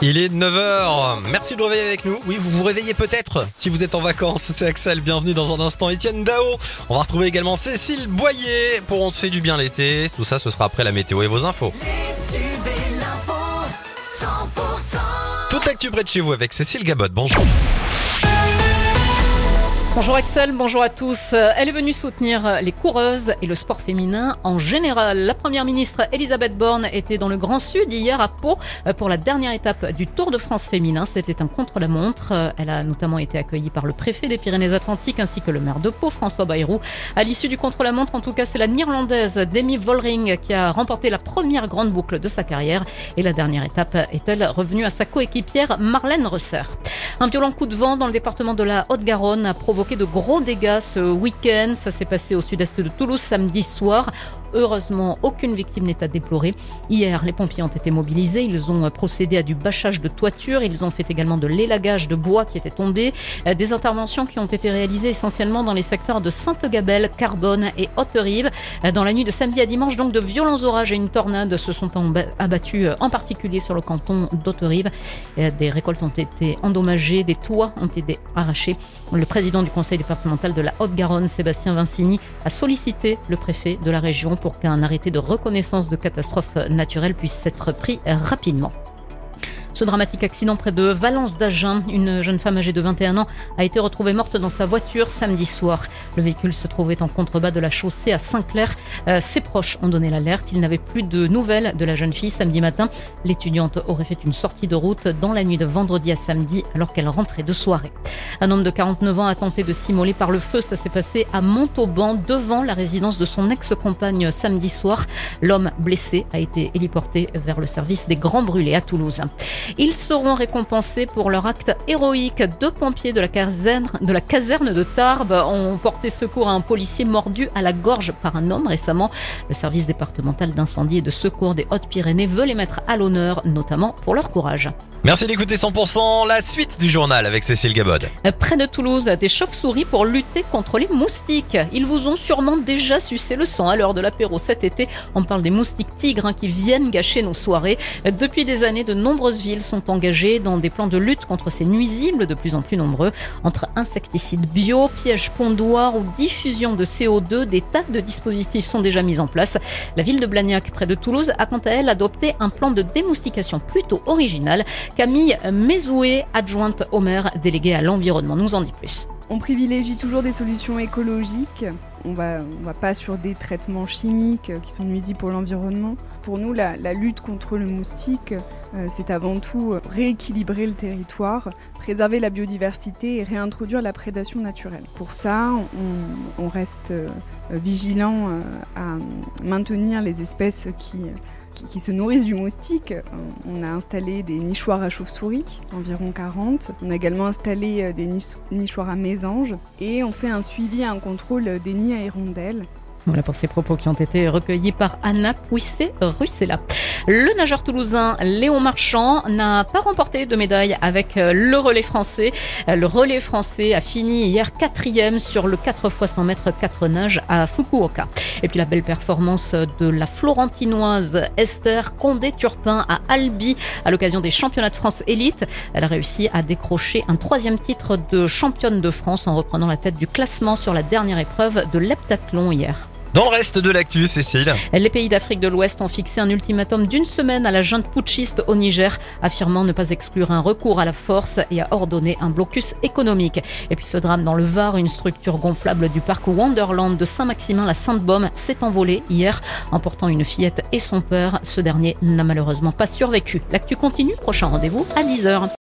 Il est 9h, merci de réveiller avec nous. Oui, vous vous réveillez peut-être si vous êtes en vacances. C'est Axel, bienvenue dans un instant. Étienne Dao, on va retrouver également Cécile Boyer pour On se fait du bien l'été. Tout ça, ce sera après la météo et vos infos. Toute l'actu près de chez vous avec Cécile Gabot. Bonjour. Bonjour Axel, bonjour à tous. Elle est venue soutenir les coureuses et le sport féminin en général. La première ministre Elisabeth Borne était dans le Grand Sud hier à Pau pour la dernière étape du Tour de France féminin. C'était un contre-la-montre. Elle a notamment été accueillie par le préfet des Pyrénées-Atlantiques ainsi que le maire de Pau, François Bayrou. À l'issue du contre-la-montre, en tout cas, c'est la néerlandaise Demi Vollering qui a remporté la première grande boucle de sa carrière. Et la dernière étape est-elle revenue à sa coéquipière Marlène Reusser. Un violent coup de vent dans le département de la Haute-Garonne a provoqué de gros dégâts ce week-end. Ça s'est passé au sud-est de Toulouse samedi soir. Heureusement, aucune victime n'est à déplorer. Hier, les pompiers ont été mobilisés. Ils ont procédé à du bâchage de toiture. Ils ont fait également de l'élagage de bois qui était tombé. Euh, des interventions qui ont été réalisées essentiellement dans les secteurs de Sainte-Gabelle, Carbone et Haute-Rive. Euh, dans la nuit de samedi à dimanche, donc de violents orages et une tornade se sont abattus euh, en particulier sur le canton d'Haute-Rive. Des récoltes ont été endommagées, des toits ont été arrachés. Le président du conseil départemental de la Haute-Garonne, Sébastien Vincini, a sollicité le préfet de la région pour qu'un arrêté de reconnaissance de catastrophe naturelle puisse être pris rapidement. Ce dramatique accident près de Valence d'Agen, une jeune femme âgée de 21 ans a été retrouvée morte dans sa voiture samedi soir. Le véhicule se trouvait en contrebas de la chaussée à Saint-Clair. Euh, ses proches ont donné l'alerte. Ils n'avaient plus de nouvelles de la jeune fille samedi matin. L'étudiante aurait fait une sortie de route dans la nuit de vendredi à samedi alors qu'elle rentrait de soirée. Un homme de 49 ans a tenté de s'immoler par le feu. Ça s'est passé à Montauban devant la résidence de son ex-compagne samedi soir. L'homme blessé a été héliporté vers le service des grands brûlés à Toulouse. Ils seront récompensés pour leur acte héroïque. Deux pompiers de la caserne de, Tarbes ont porté secours à un policier mordu à la gorge par un homme récemment. Le service départemental d'incendie et de secours des Hautes-Pyrénées veut les mettre à l'honneur, notamment pour leur courage. Merci d'écouter 100%, la suite du journal avec Cécile Gabod. Près de Toulouse, des chauves-souris pour lutter contre les moustiques. Ils vous ont sûrement déjà sucé le sang à l'heure de l'apéro cet été. On parle des moustiques tigres hein, qui viennent gâcher nos soirées. Depuis des années, de nombreuses villes sont engagées dans des plans de lutte contre ces nuisibles de plus en plus nombreux. Entre insecticides bio, pièges pondoirs ou diffusion de CO2, des tas de dispositifs sont déjà mis en place. La ville de Blagnac, près de Toulouse, a quant à elle adopté un plan de démoustication plutôt original. Camille Mézoué, adjointe au maire déléguée à l'environnement, nous en dit plus. On privilégie toujours des solutions écologiques. On va, on va pas sur des traitements chimiques qui sont nuisibles pour l'environnement. Pour nous, la, lutte contre le moustique, euh, c'est avant tout rééquilibrer le territoire, préserver la biodiversité et réintroduire la prédation naturelle. Pour ça, on, reste euh, vigilant euh, à maintenir les espèces qui qui, se nourrissent du moustique. On a installé des nichoirs à chauves-souris, environ 40. On a également installé euh, des nichoirs à mésanges. Et on fait un suivi un contrôle des nids à hirondelles. Voilà pour ces propos qui ont été recueillis par Anna Pouissé-Russella. Le nageur toulousain Léon Marchand n'a pas remporté de médaille avec euh, le relais français. Le relais français a fini hier quatrième sur le 4 x 100 mètres 4 nages à Fukuoka. Et puis la belle performance de la Florentinoise Esther Condé-Turpin à Albi à l'occasion des championnats de France élite. Elle a réussi à décrocher un troisième titre de championne de France en reprenant la tête du classement sur la dernière épreuve de l'heptathlon hier. Dans le reste de l'actu, Cécile. Les pays d'Afrique de l'Ouest ont fixé un ultimatum d'une semaine à la junte putschiste au Niger, affirmant ne pas exclure un recours à la force et à ordonner un blocus économique. Et puis ce drame dans le Var, une structure gonflable du parc Wonderland de Saint-Maximin, la Sainte-Baume, s'est envolée hier, emportant une fillette et son père. Ce dernier n'a malheureusement pas survécu. L'actu continue, prochain rendez-vous à 10h.